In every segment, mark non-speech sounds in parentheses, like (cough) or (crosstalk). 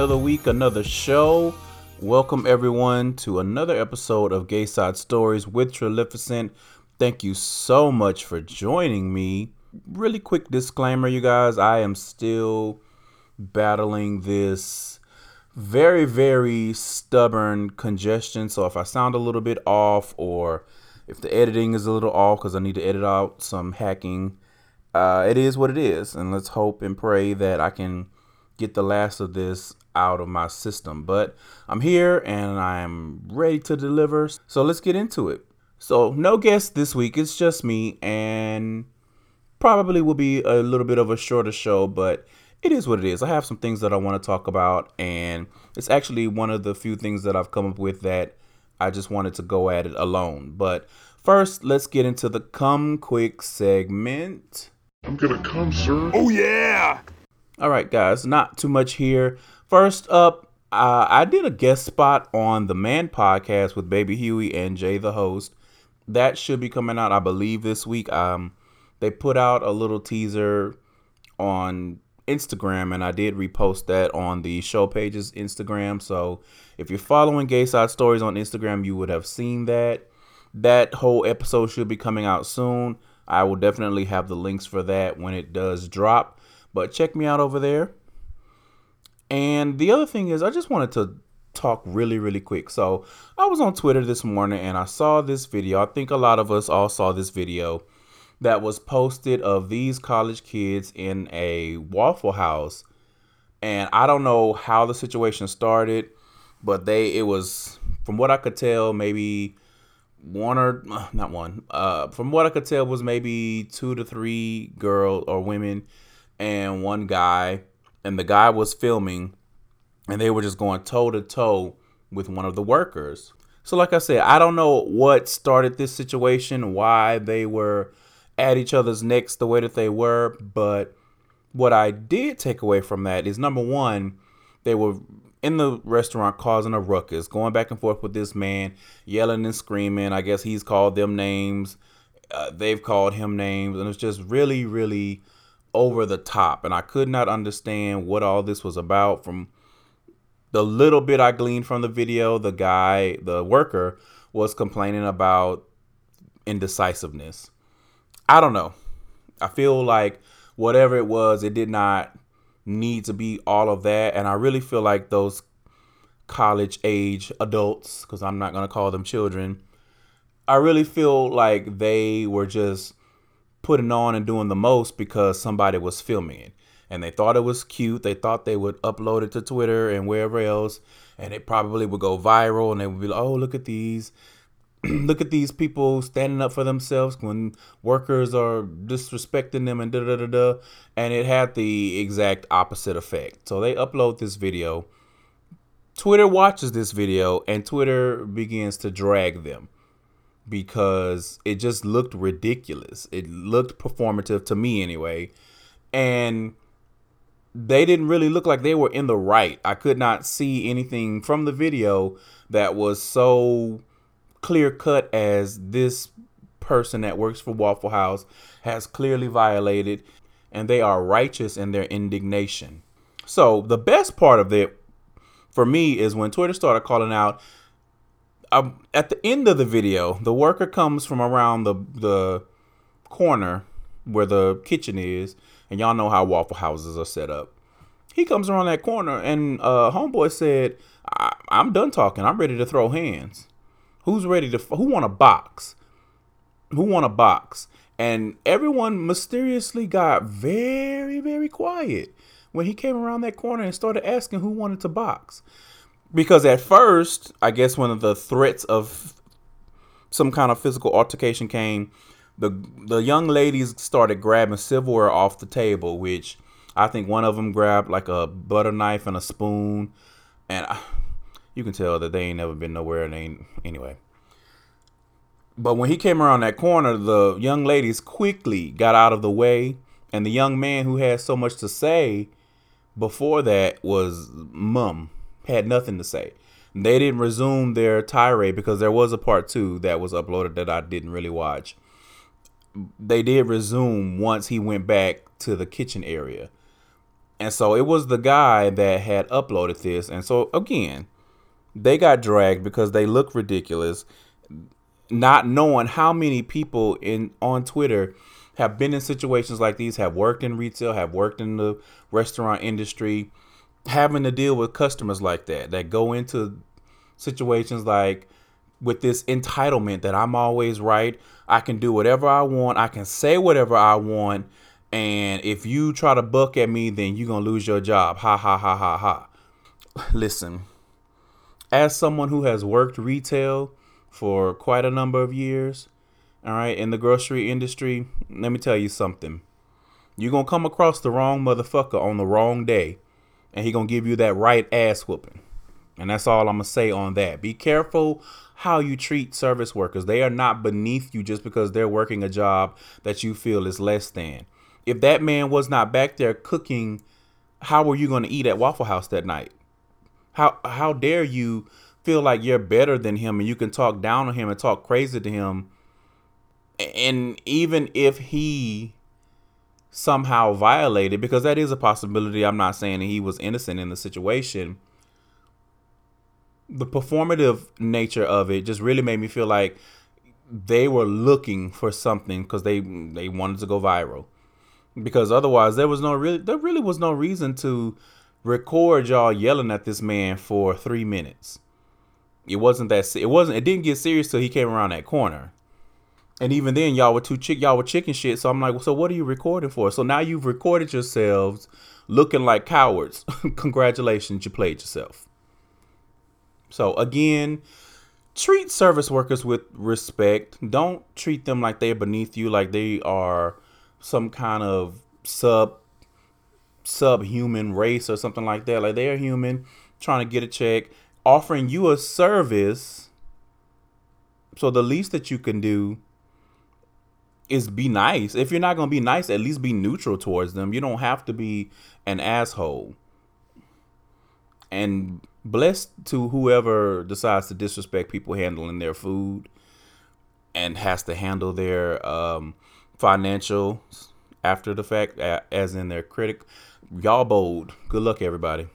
Another week, another show. Welcome everyone to another episode of Gay Side Stories with Trilificent. Thank you so much for joining me. Really quick disclaimer, you guys. I am still battling this very, very stubborn congestion. So if I sound a little bit off or if the editing is a little off because I need to edit out some hacking, uh, it is what it is. And let's hope and pray that I can get the last of this out of my system. But I'm here and I'm ready to deliver. So let's get into it. So, no guest this week. It's just me and probably will be a little bit of a shorter show, but it is what it is. I have some things that I want to talk about, and it's actually one of the few things that I've come up with that I just wanted to go at it alone. But first, let's get into the come quick segment. I'm gonna come, sir. Oh yeah! All right, guys, not too much here. First up, uh, I did a guest spot on the Man podcast with Baby Huey and Jay, the host. That should be coming out, I believe, this week. Um, they put out a little teaser on Instagram, and I did repost that on the show page's Instagram. So if you're following Gay Side Stories on Instagram, you would have seen that. That whole episode should be coming out soon. I will definitely have the links for that when it does drop. But check me out over there. And the other thing is, I just wanted to talk really, really quick. So I was on Twitter this morning and I saw this video. I think a lot of us all saw this video that was posted of these college kids in a Waffle House. And I don't know how the situation started, but they it was from what I could tell maybe one or not one. Uh from what I could tell was maybe 2 to 3 girls or women and one guy and the guy was filming and they were just going toe to toe with one of the workers. So like I said, I don't know what started this situation, why they were at each other's necks the way that they were. But what I did take away from that is number one, they were in the restaurant causing a ruckus, going back and forth with this man, yelling and screaming. I guess he's called them names. Uh, they've called him names. And it's just really, really over the top. And I could not understand what all this was about from the little bit I gleaned from the video. The guy, the worker, was complaining about indecisiveness. I don't know. I feel like whatever it was, it did not need to be all of that. And I really feel like those college age adults, because I'm not going to call them children, I really feel like they were just putting on and doing the most because somebody was filming it. And they thought it was cute. They thought they would upload it to Twitter and wherever else. And it probably would go viral. And they would be like, oh, look at these (clears throat) look at these people standing up for themselves when workers are disrespecting them and da da da da. And it had the exact opposite effect. So they upload this video. Twitter watches this video and Twitter begins to drag them because it just looked ridiculous. It looked performative to me anyway. And they didn't really look like they were in the right. I could not see anything from the video that was so clear cut as this person that works for Waffle House has clearly violated, and they are righteous in their indignation. So the best part of it for me is when Twitter started calling out. Um, at the end of the video, the worker comes from around the the corner where the kitchen is, and y'all know how Waffle Houses are set up. He comes around that corner, and uh, homeboy said, I- "I'm done talking. I'm ready to throw hands." Who's ready to? Who want a box? Who want a box? And everyone mysteriously got very, very quiet when he came around that corner and started asking who wanted to box. Because at first, I guess one of the threats of some kind of physical altercation came, the the young ladies started grabbing silverware off the table, which I think one of them grabbed like a butter knife and a spoon, and I, you can tell that they ain't never been nowhere and ain't anyway. But when he came around that corner, the young ladies quickly got out of the way, and the young man who had so much to say before that was mum, had nothing to say. They didn't resume their tirade because there was a part two that was uploaded that I didn't really watch. They did resume once he went back to the kitchen area. And so it was the guy that had uploaded this. And so again, they got dragged because they look ridiculous, not knowing how many people in on Twitter have been in situations like these, have worked in retail, have worked in the restaurant industry, having to deal with customers like that that go into situations like with this entitlement that I'm always right. I can do whatever I want. I can say whatever I want. And if you try to buck at me, then you're going to lose your job. Ha ha ha ha ha. (laughs) Listen, as someone who has worked retail for quite a number of years, all right, in the grocery industry, let me tell you something. You're going to come across the wrong motherfucker on the wrong day, and he to give you that right ass whooping. And that's all I'm to say on that. Be careful how you treat service workers. They are not beneath you just because they're working a job that you feel is less than. If that man was not back there cooking, how were you to eat at Waffle House that night? How how dare you feel like you're better than him and you can talk down on him and talk crazy to him? And even if he somehow violated, because that is a possibility, I'm not saying he was innocent in the situation. The performative nature of it just really made me feel like they were looking for something because they they wanted to go viral. Because otherwise there was no really there really was no reason to record y'all yelling at this man for three minutes. It wasn't that it wasn't it didn't get serious till he came around that corner and even then y'all were too chick y'all were chicken shit so i'm like well, so what are you recording for so now you've recorded yourselves looking like cowards (laughs) congratulations you played yourself so again, treat service workers with respect. Don't treat them like they're beneath you, like they are some kind of sub subhuman race or something like that. Like they're human trying to get a check, offering you a service. So the least that you can do is be nice. If you're not going to be nice, at least be neutral towards them. You don't have to be an asshole. And blessed to whoever decides to disrespect people handling their food and has to handle their um, financial after the fact, as in their critic. Y'all bold. Good luck, everybody.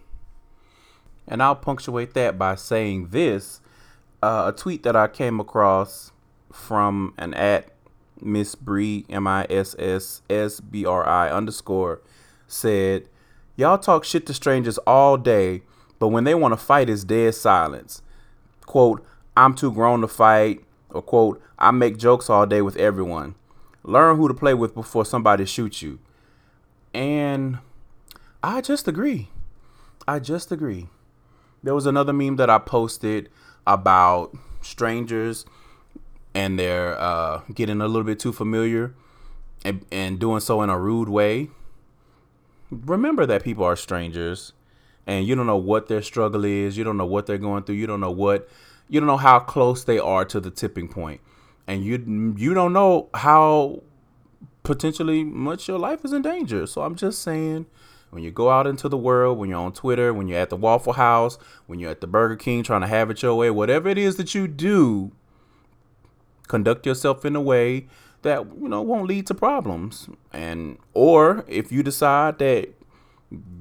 And I'll punctuate that by saying this uh, a tweet that I came across from an at Miss Bri, M I S S S B R I underscore, said, Y'all talk shit to strangers all day but when they want to fight, it's dead silence. Quote, I'm too grown to fight, or quote, I make jokes all day with everyone. Learn who to play with before somebody shoots you. And I just agree. I just agree. There was another meme that I posted about strangers and they're uh, getting a little bit too familiar and, and doing so in a rude way. Remember that people are strangers and you don't know what their struggle is, you don't know what they're going through, you don't know what you don't know how close they are to the tipping point. And you you don't know how potentially much your life is in danger. So I'm just saying when you go out into the world, when you're on Twitter, when you're at the Waffle House, when you're at the Burger King trying to have it your way, whatever it is that you do, conduct yourself in a way that you know won't lead to problems. And or if you decide that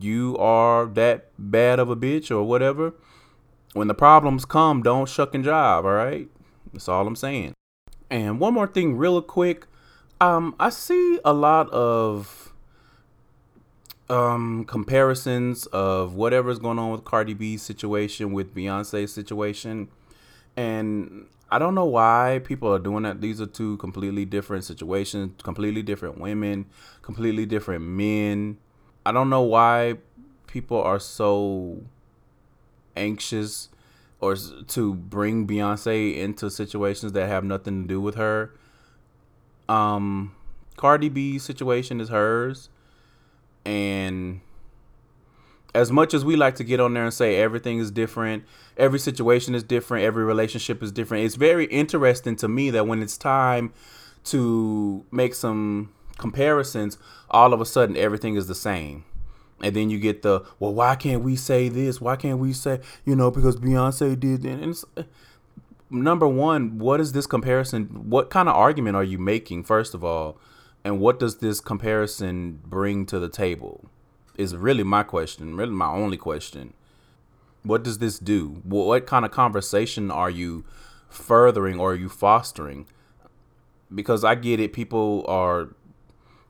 you are that bad of a bitch or whatever, when the problems come, don't shuck and jive, all right? That's all I'm saying. And one more thing, real quick. Um, I see a lot of um comparisons of whatever's going on with Cardi B's situation with Beyonce's situation. And I don't know why people are doing that. These are two completely different situations, completely different women, completely different men. I don't know why people are so anxious or to bring Beyonce into situations that have nothing to do with her. Um, Cardi B's situation is hers, and as much as we like to get on there and say everything is different, every situation is different, every relationship is different, it's very interesting to me that when it's time to make some comparisons, all of a sudden everything is the same. And then you get the, well, why can't we say this? Why can't we say, you know, because Beyonce did. And it's, uh, number one, what is this comparison? What kind of argument are you making, first of all? And what does this comparison bring to the table? Is really my question, really my only question. What does this do? What kind of conversation are you furthering or are you fostering? Because I get it, people are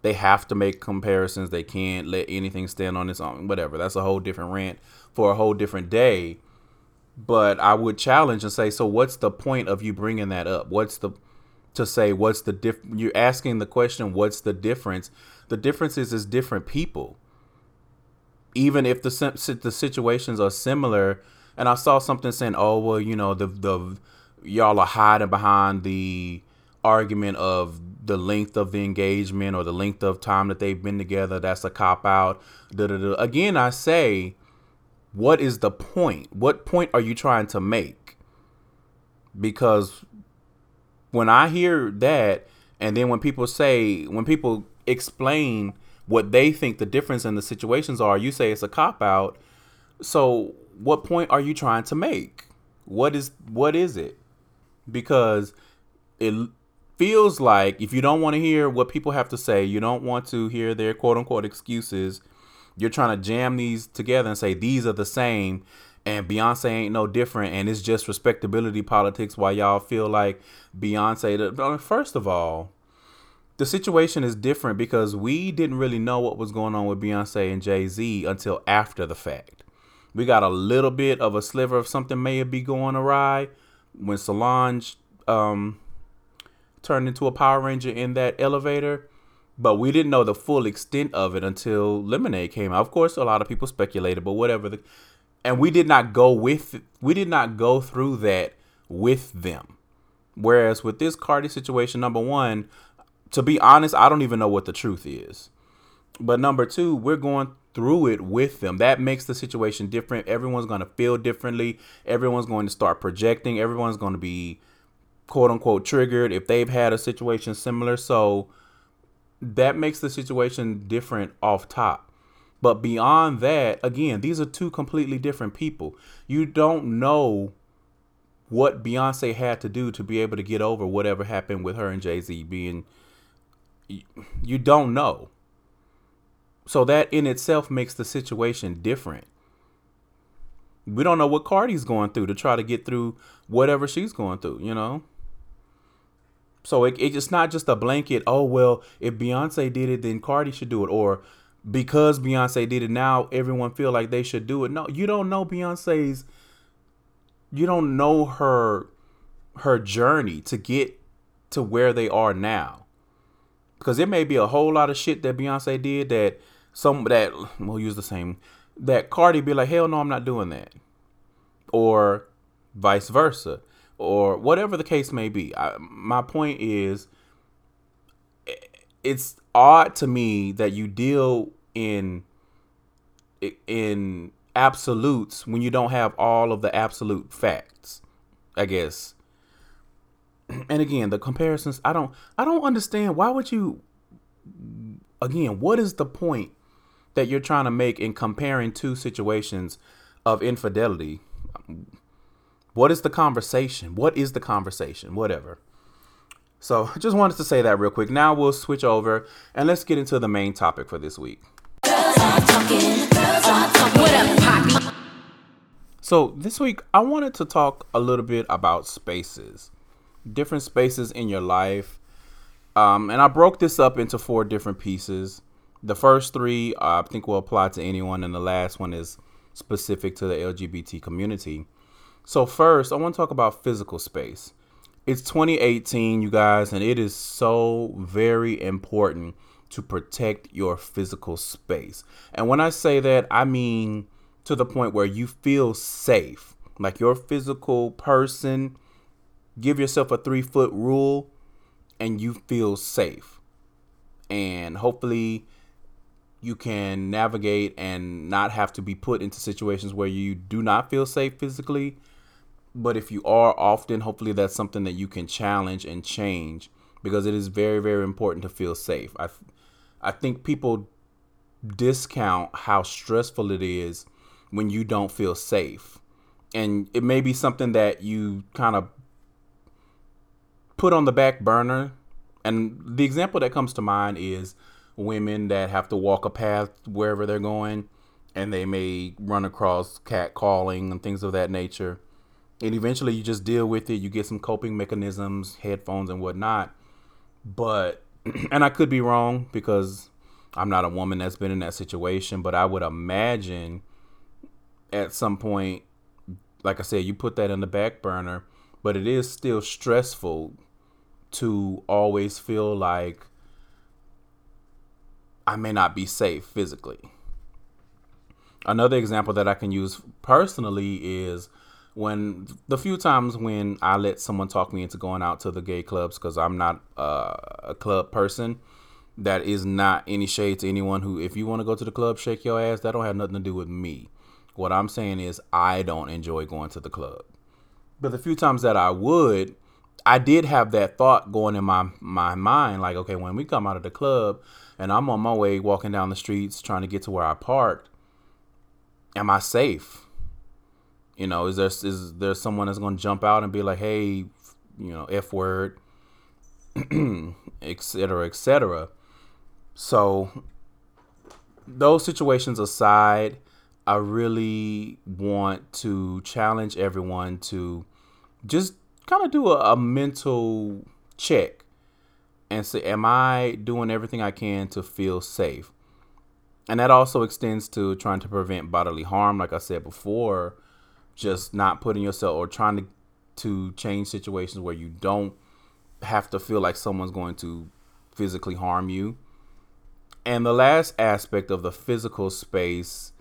they have to make comparisons. They can't let anything stand on its own. Whatever. That's a whole different rant for a whole different day. But I would challenge and say, so what's the point of you bringing that up? What's the to say what's the diff? You're asking the question, what's the difference? The difference is is different people. Even if the the situations are similar, and I saw something saying, oh well, you know the the y'all are hiding behind the argument of the length of the engagement or the length of time that they've been together. That's a cop out. Again, I say, what is the point? What point are you trying to make? Because when I hear that, and then when people say, when people explain what they think the difference in the situations are, you say it's a cop out. So, what point are you trying to make? What is what is it? Because it feels like if you don't want to hear what people have to say, you don't want to hear their quote unquote excuses, you're trying to jam these together and say these are the same and Beyonce ain't no different and it's just respectability politics while y'all feel like Beyonce first of all, the situation is different because we didn't really know what was going on with Beyonce and Jay-Z until after the fact. We got a little bit of a sliver of something may have be going awry when Solange um, turned into a Power Ranger in that elevator, but we didn't know the full extent of it until Lemonade came out. Of course, a lot of people speculated, but whatever. The, and we did not go with we did not go through that with them. Whereas with this Cardi situation, number one, to be honest, I don't even know what the truth is. But number two, we're going through it with them. That makes the situation different. Everyone's going to feel differently. Everyone's going to start projecting. Everyone's going to be quote unquote triggered if they've had a situation similar. So that makes the situation different off top. But beyond that, again, these are two completely different people. You don't know what Beyonce had to do to be able to get over whatever happened with her and Jay Z being. You don't know. So that in itself makes the situation different. We don't know what Cardi's going through to try to get through whatever she's going through, you know? So it, it's not just a blanket, oh, well, if Beyonce did it, then Cardi should do it. Or because Beyonce did it, now everyone feel like they should do it. No, you don't know Beyonce's, you don't know her, her journey to get to where they are now. Because it may be a whole lot of shit that Beyonce did that some that we'll use the same that Cardi be like, hell no, I'm not doing that, or vice versa or whatever the case may be. I, my point is, it's odd to me that you deal in in absolutes when you don't have all of the absolute facts. I guess. And again, the comparisons. I don't. I don't understand. Why would you? Again, what is the point that you're trying to make in comparing two situations of infidelity? What is the conversation? What is the conversation? Whatever. So I (laughs) just wanted to say that real quick. Now we'll switch over and let's get into the main topic for this week. So this week I wanted to talk a little bit about spaces, different spaces in your life, um, and I broke this up into four different pieces. The first three uh, I think will apply to anyone, and the last one is specific to the LGBT community. So, first, I want to talk about physical space. It's 2018, you guys, and it is so very important to protect your physical space. And when I say that, I mean to the point where you feel safe, like your physical person. Give yourself a three foot rule and you feel safe. And hopefully, you can navigate and not have to be put into situations where you do not feel safe physically but if you are often, hopefully that's something that you can challenge and change because it is very, very important to feel safe. I, I think people discount how stressful it is when you don't feel safe. And it may be something that you kind of put on the back burner. And the example that comes to mind is women that have to walk a path wherever they're going and they may run across cat calling and things of that nature. And eventually you just deal with it. You get some coping mechanisms, headphones and whatnot. But, (clears throat) and I could be wrong because I'm not a woman that's been in that situation, but I would imagine at some point, like I said, you put that in the back burner, but it is still stressful to always feel like I may not be safe physically. Another example that I can use personally is when the few times when I let someone talk me into going out to the gay clubs because I'm not uh, a club person. That is not any shade to anyone who, if you want to go to the club, shake your ass. That don't have nothing to do with me. What I'm saying is, I don't enjoy going to the club. But the few times that I would, I did have that thought going in my my mind, like, okay, when we come out of the club and I'm on my way walking down the streets trying to get to where I parked, am I safe? You know, is there is there someone that's to jump out and be like, "Hey, you know, f word," etc., etc. So, those situations aside, I really want to challenge everyone to just kind of do a, a mental check and say, Am I doing everything I can to feel safe? And that also extends to trying to prevent bodily harm, like I said before, just not putting yourself or trying to to change situations where you don't have to feel like someone's going to physically harm you. And the last aspect of the physical space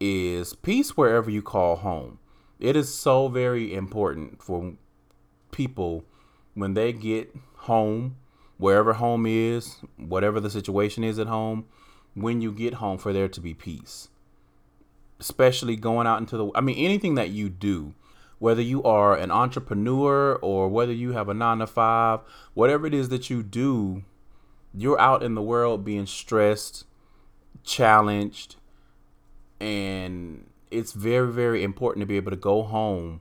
is peace wherever you call home. It is so very important for people when they get home, wherever home is, whatever the situation is at home, when you get home for there to be peace. Especially going out into the I mean anything that you do, whether you are an entrepreneur or whether you have a 9 to 5, whatever it is that you do, you're out in the world being stressed, challenged, and it's very very important to be able to go home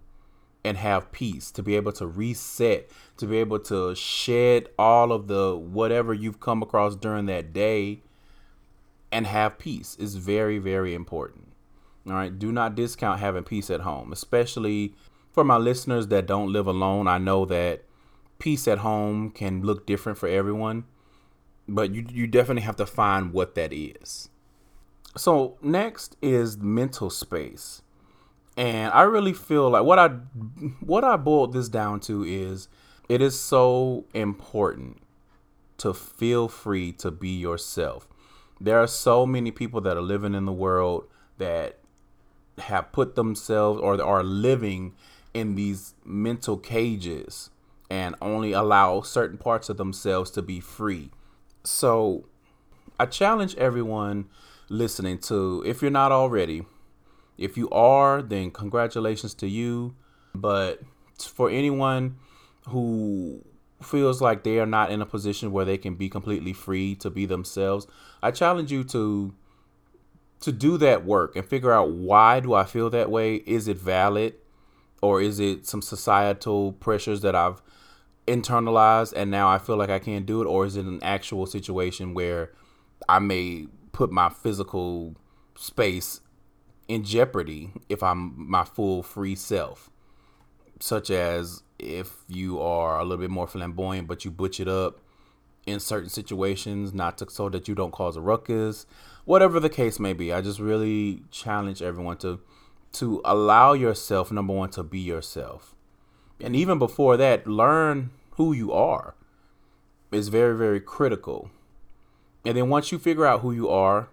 and have peace to be able to reset to be able to shed all of the whatever you've come across during that day and have peace is very very important. All right? Do not discount having peace at home especially for my listeners that don't live alone. I know that peace at home can look different for everyone but you you definitely have to find what that is. So next is mental space. And I really feel like what I what I boiled this down to is it is so important to feel free to be yourself. There are so many people that are living in the world that have put themselves or are living in these mental cages and only allow certain parts of themselves to be free. So I challenge everyone listening to. If you're not already, if you are, then congratulations to you. But for anyone who feels like they are not in a position where they can be completely free to be themselves, I challenge you to to do that work and figure out why do I feel that way? Is it valid? Or is it some societal pressures that I've internalized and now I feel like I can't do it? Or is it an actual situation where I may put my physical space in jeopardy if I'm my full free self. Such as if you are a little bit more flamboyant, but you butch it up in certain situations, not to so that you don't cause a ruckus, whatever the case may be. I just really challenge everyone to to allow yourself, number one, to be yourself. And even before that, learn who you are is very, very critical and then once you figure out who you are,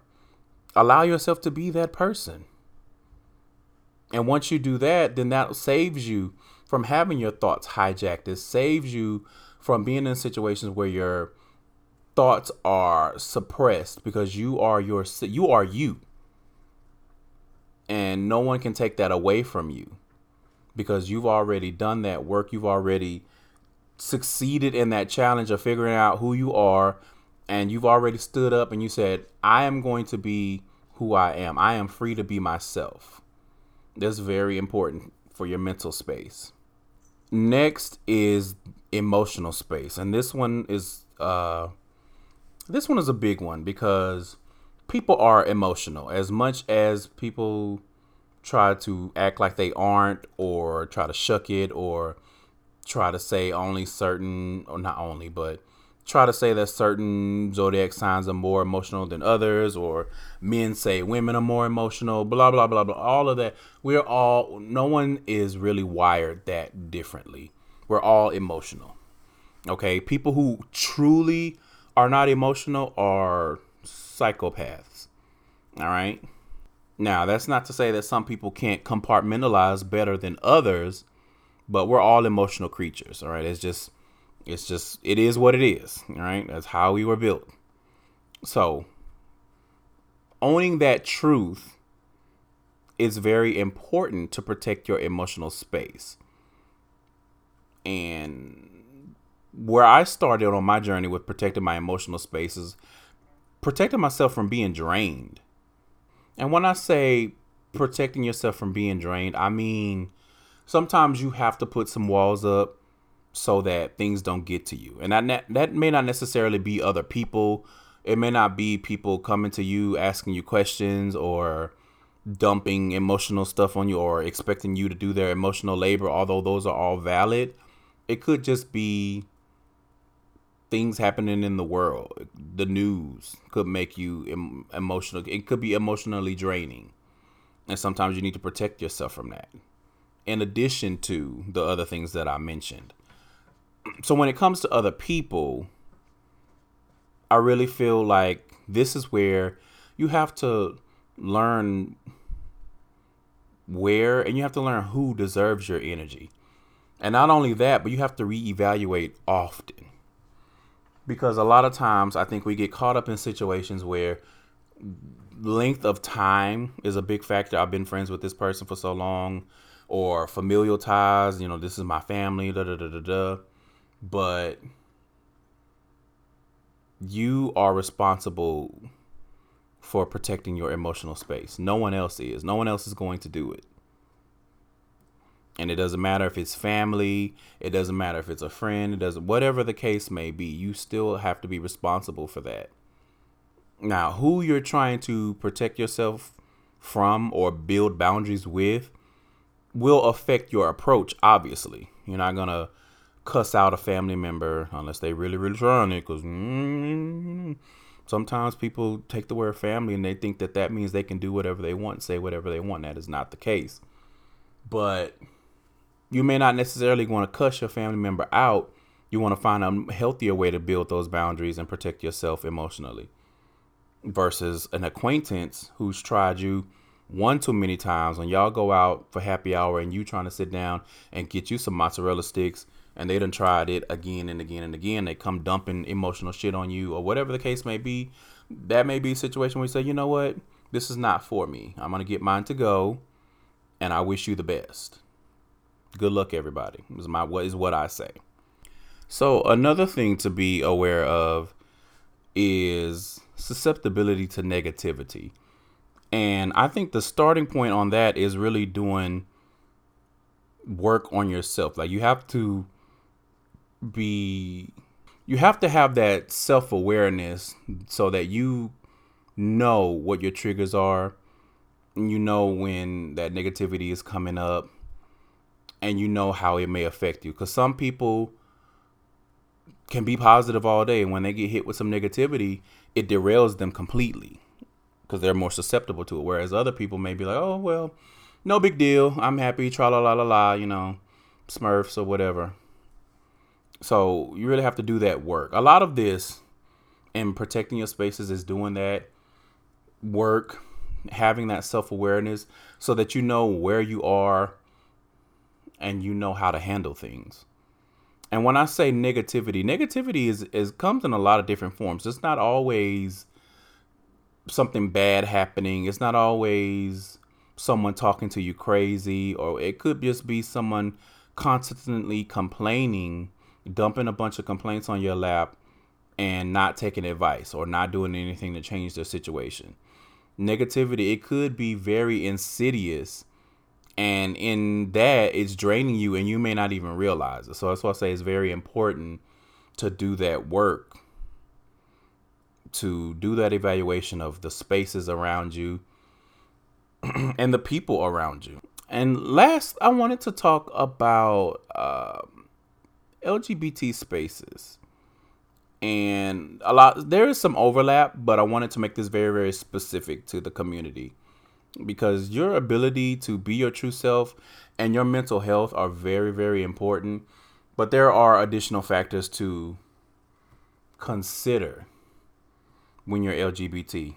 allow yourself to be that person. And once you do that, then that saves you from having your thoughts hijacked. It saves you from being in situations where your thoughts are suppressed because you are your you are you. And no one can take that away from you because you've already done that work. You've already succeeded in that challenge of figuring out who you are and you've already stood up and you said, I am going to be who I am. I am free to be myself. That's very important for your mental space. Next is emotional space. And this one is uh This one is a big one because people are emotional. As much as people try to act like they aren't, or try to shuck it, or try to say only certain, or not only, but try to say that certain zodiac signs are more emotional than others, or men say women are more emotional, blah, blah, blah, blah. All of that. We're all, no one is really wired that differently. We're all emotional. Okay. People who truly are not emotional are psychopaths. All right. Now, that's not to say that some people can't compartmentalize better than others, but we're all emotional creatures. All right. It's just, it's just, it is what it is, right? That's how we were built. So, owning that truth is very important to protect your emotional space. And where I started on my journey with protecting my emotional spaces, protecting myself from being drained. And when I say protecting yourself from being drained, I mean sometimes you have to put some walls up so that things don't get to you. And that that may not necessarily be other people. It may not be people coming to you asking you questions or dumping emotional stuff on you or expecting you to do their emotional labor, although those are all valid. It could just be things happening in the world. The news could make you em- emotional. It could be emotionally draining. And sometimes you need to protect yourself from that. In addition to the other things that I mentioned. So when it comes to other people, I really feel like this is where you have to learn where and you have to learn who deserves your energy. And not only that, but you have to reevaluate often because a lot of times I think we get caught up in situations where length of time is a big factor. I've been friends with this person for so long, or familial ties. You know, this is my family. Da da da da da. But you are responsible for protecting your emotional space. No one else is. No one else is going to do it. And it doesn't matter if it's family, it doesn't matter if it's a friend, it doesn't whatever the case may be, you still have to be responsible for that. Now, who you're trying to protect yourself from or build boundaries with will affect your approach, obviously. You're not going to cuss out a family member unless they really, really try on it because mm, sometimes people take the word family and they think that that means they can do whatever they want, say whatever they want. That is not the case. But you may not necessarily want to cuss your family member out. You want to find a healthier way to build those boundaries and protect yourself emotionally versus an acquaintance who's tried you one too many times when y'all go out for happy hour and you trying to sit down and get you some mozzarella sticks and they done tried it again and again and again. They come dumping emotional shit on you or whatever the case may be. That may be a situation where you say, you know what? This is not for me. I'm to get mine to go and I wish you the best. Good luck, everybody. Is my what is what I say. So another thing to be aware of is susceptibility to negativity. And I think the starting point on that is really doing work on yourself. Like you have to be you have to have that self-awareness so that you know what your triggers are. You know when that negativity is coming up and you know how it may affect you. Because some people can be positive all day, and when they get hit with some negativity, it derails them completely because they're more susceptible to it. Whereas other people may be like, oh, well, no big deal. I'm happy, tra la la la la, you know, smurfs or whatever. So you really have to do that work. A lot of this in protecting your spaces is doing that work, having that self awareness so that you know where you are and you know how to handle things. And when I say negativity, negativity is, is comes in a lot of different forms. It's not always something bad happening. It's not always someone talking to you crazy, or it could just be someone constantly complaining, dumping a bunch of complaints on your lap, and not taking advice or not doing anything to change their situation. Negativity, it could be very insidious and in that it's draining you and you may not even realize it so that's why i say it's very important to do that work to do that evaluation of the spaces around you (clears throat) and the people around you. And last, I wanted to talk about uh, LGBT spaces. And a lot, there is some overlap, but I wanted to make this very, very specific to the community because your ability to be your true self and your mental health are very, very important. But there are additional factors to consider when you're LGBT.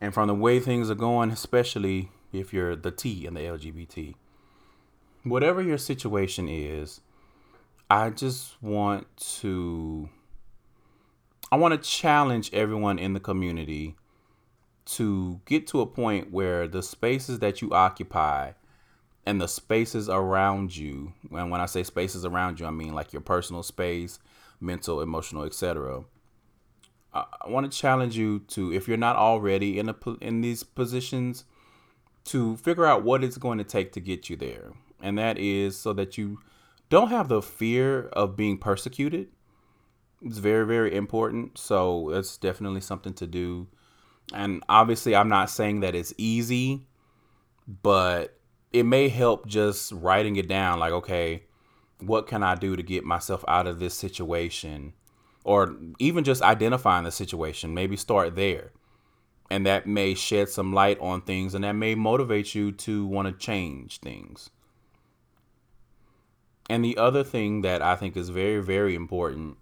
And from the way things are going, especially if you're the T in the LGBT, whatever your situation is, I just want to I want to challenge everyone in the community to get to a point where the spaces that you occupy and the spaces around you, and when I say spaces around you, I mean like your personal space, mental, emotional, etc. I want to challenge you to, if you're not already in a in these positions, to figure out what it's going to take to get you there, and that is so that you don't have the fear of being persecuted. It's very very important. So it's definitely something to do, and obviously I'm not saying that it's easy, but it may help just writing it down. Like okay what can I do to get myself out of this situation? Or even just identifying the situation, maybe start there. And that may shed some light on things and that may motivate you to want to change things. And the other thing that I think is very, very important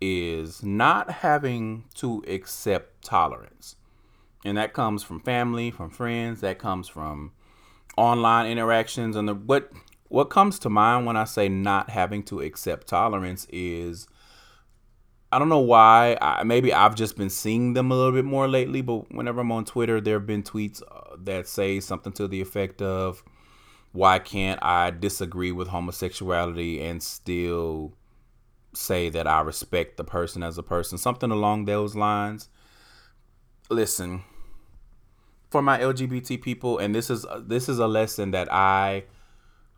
is not having to accept tolerance. And that comes from family, from friends, that comes from online interactions and the what what comes to mind when I say not having to accept tolerance is I don't know why. I, maybe I've just been seeing them a little bit more lately, but whenever I'm on Twitter, there have been tweets uh, that say something to the effect of, Why can't I disagree with homosexuality and still say that I respect the person as a person? Something along those lines. Listen, for my LGBT people, and this is this is a lesson that I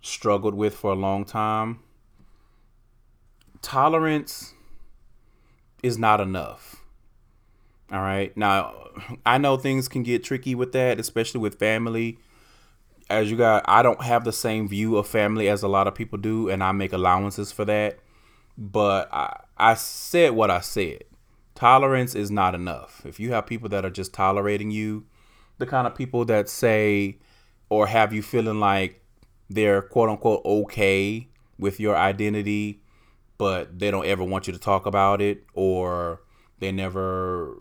struggled with for a long time. Tolerance is not enough. All right. Now, I know things can get tricky with that, especially with family. As you got, I don't have the same view of family as a lot of people do, and I make allowances for that. But I, I said what I said. Tolerance is not enough. If you have people that are just tolerating you, the kind of people that say or have you feeling like they're quote unquote okay with your identity, but they don't ever want you to talk about it or they never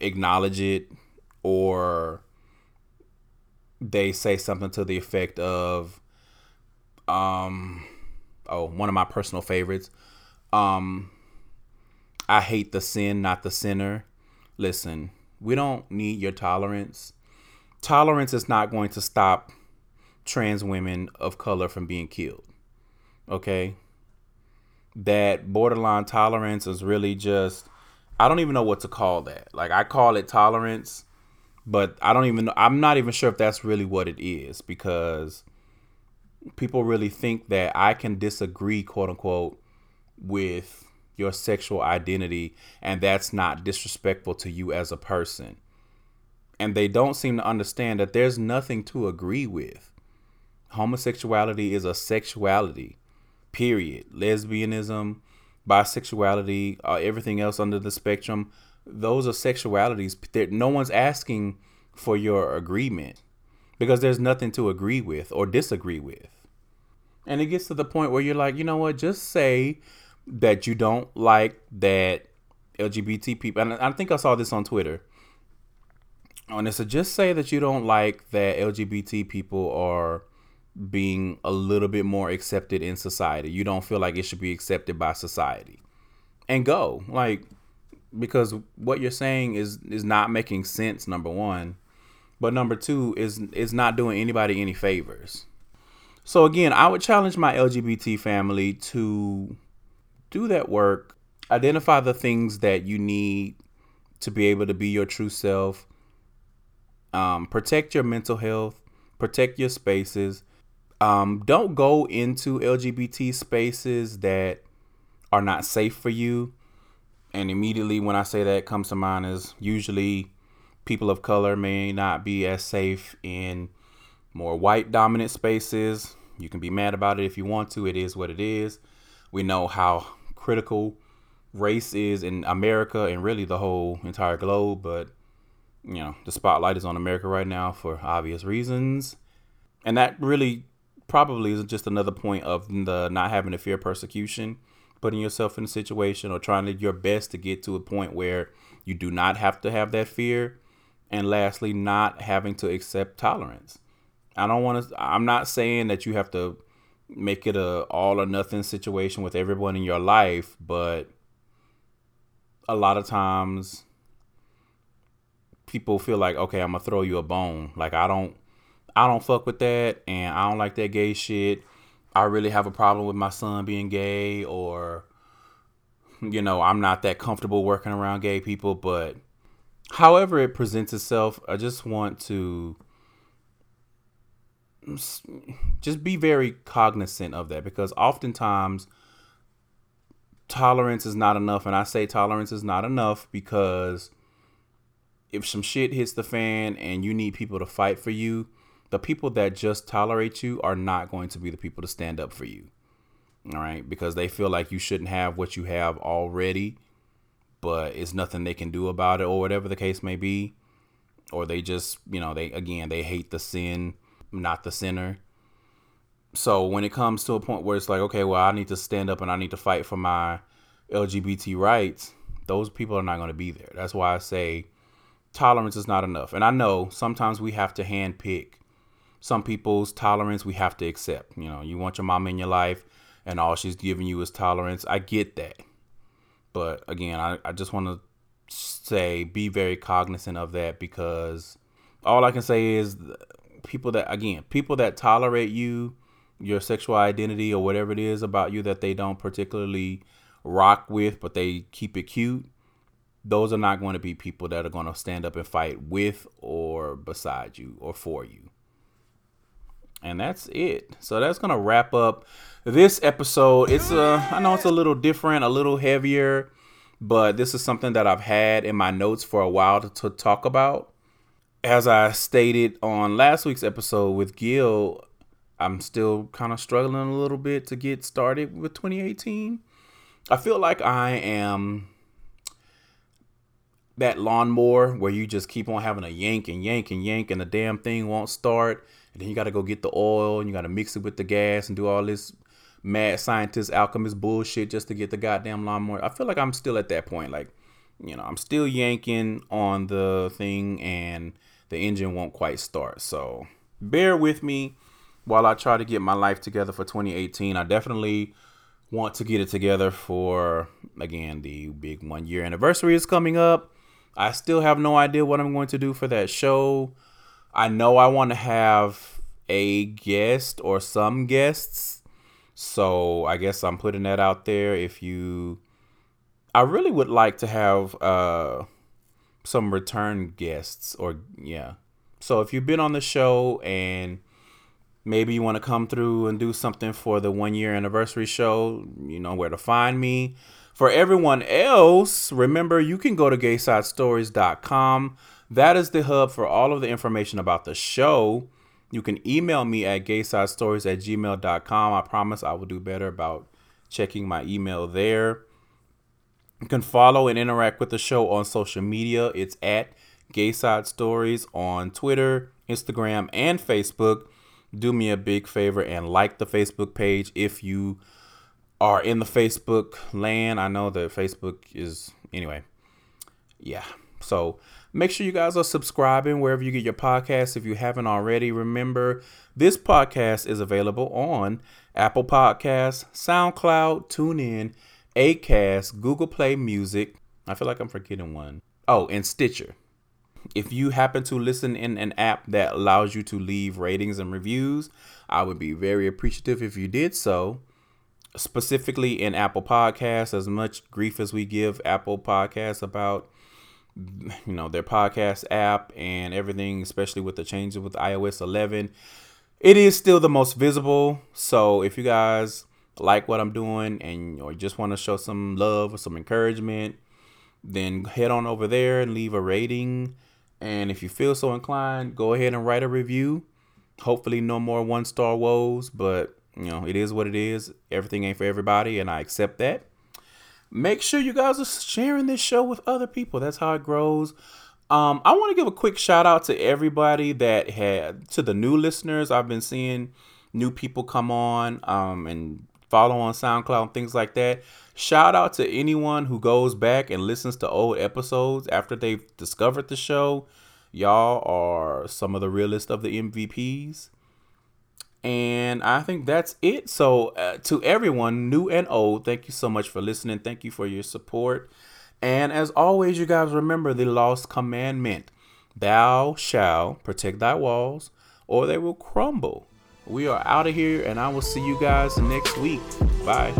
acknowledge it or they say something to the effect of um oh one of my personal favorites um I hate the sin not the sinner listen we don't need your tolerance tolerance is not going to stop trans women of color from being killed. Okay? That borderline tolerance is really just I don't even know what to call that. Like I call it tolerance, but I don't even I'm not even sure if that's really what it is because people really think that I can disagree quote unquote with your sexual identity and that's not disrespectful to you as a person. And they don't seem to understand that there's nothing to agree with homosexuality is a sexuality, period. Lesbianism, bisexuality, uh, everything else under the spectrum, those are sexualities. That no one's asking for your agreement because there's nothing to agree with or disagree with. And it gets to the point where you're like, you know what? Just say that you don't like that LGBT people. And I think I saw this on Twitter. Oh, and it said, just say that you don't like that LGBT people are being a little bit more accepted in society. You don't feel like it should be accepted by society. And go. Like because what you're saying is is not making sense number 1. But number 2 is is not doing anybody any favors. So again, I would challenge my LGBT family to do that work, identify the things that you need to be able to be your true self. Um, protect your mental health, protect your spaces, um, don't go into LGBT spaces that are not safe for you. And immediately when I say that comes to mind is usually people of color may not be as safe in more white dominant spaces. You can be mad about it if you want to. It is what it is. We know how critical race is in America and really the whole entire globe, but you know, the spotlight is on America right now for obvious reasons. And that really probably is just another point of the not having to fear persecution, putting yourself in a situation or trying to your best to get to a point where you do not have to have that fear. And lastly, not having to accept tolerance. I don't want to I'm not saying that you have to make it a all or nothing situation with everyone in your life, but a lot of times people feel like, okay, I'm gonna throw you a bone. Like I don't I don't fuck with that and I don't like that gay shit. I really have a problem with my son being gay or you know, I'm not that comfortable working around gay people, but however it presents itself, I just want to just be very cognizant of that because oftentimes tolerance is not enough. And I say tolerance is not enough because if some shit hits the fan and you need people to fight for you, the people that just tolerate you are not going to be the people to stand up for you. All right, because they feel like you shouldn't have what you have already, but it's nothing they can do about it or whatever the case may be. Or they just, you know, they again, they hate the sin, not the sinner. So when it comes to a point where it's like, okay, well, I need to stand up and I need to fight for my LGBT rights, those people are not going to be there. That's why I say tolerance is not enough. And I know sometimes we have to handpick some people's tolerance we have to accept. You know, you want your mom in your life and all she's giving you is tolerance. I get that. But again, I, I just want to say be very cognizant of that because all I can say is people that, again, people that tolerate you, your sexual identity or whatever it is about you that they don't particularly rock with, but they keep it cute those are not going to be people that are going to stand up and fight with or beside you or for you. And that's it. So that's to wrap up this episode. It's a I know it's a little different, a little heavier, but this is something that I've had in my notes for a while to, to talk about. As I stated on last week's episode with Gil, I'm still kind of struggling a little bit to get started with 2018. I feel like I am that lawnmower where you just keep on having a yank and yank and yank and the damn thing won't start. And then you got to go get the oil and you got to mix it with the gas and do all this mad scientist alchemist bullshit just to get the goddamn lawnmower. I feel like I'm still at that point. Like, you know, I'm still yanking on the thing and the engine won't quite start. So bear with me while I try to get my life together for 2018. I definitely want to get it together for, again, the big one year anniversary is coming up. I still have no idea what I'm going to do for that show. I know I want to have a guest or some guests. So I guess I'm putting that out there. If you, I really would like to have uh, some return guests or, yeah. So if you've been on the show and maybe you want to come through and do something for the one year anniversary show, you know where to find me. For everyone else, remember you can go to gaysidestories.com. That is the hub for all of the information about the show. You can email me at gaysidestories at gmail.com. I promise I will do better about checking my email there. You can follow and interact with the show on social media. It's at Gayside Stories on Twitter, Instagram, and Facebook. Do me a big favor and like the Facebook page if you are in the Facebook land. I know that Facebook is anyway. Yeah. So make sure you guys are subscribing wherever you get your podcasts. If you haven't already, remember this podcast is available on Apple Podcasts, SoundCloud, TuneIn, Acast, Google Play Music. I feel like I'm forgetting one. Oh, and Stitcher. If you happen to listen in an app that allows you to leave ratings and reviews, I would be very appreciative if you did so specifically in Apple Podcasts, as much grief as we give Apple Podcasts about you know their podcast app and everything, especially with the changes with iOS 11, it is still the most visible. So if you guys like what I'm doing and or just want to show some love or some encouragement, then head on over there and leave a rating. And if you feel so inclined, go ahead and write a review. Hopefully, no more one star woes, but you know, it is what it is. Everything ain't for everybody, and I accept that. Make sure you guys are sharing this show with other people. That's how it grows. Um, I want to give a quick shout out to everybody that had to the new listeners. I've been seeing new people come on um, and follow on SoundCloud and things like that. Shout out to anyone who goes back and listens to old episodes after they've discovered the show. Y'all are some of the realest of the MVPs. And I think that's it. So, uh, to everyone, new and old, thank you so much for listening. Thank you for your support. And as always, you guys remember the lost commandment Thou shalt protect thy walls, or they will crumble. We are out of here, and I will see you guys next week. Bye.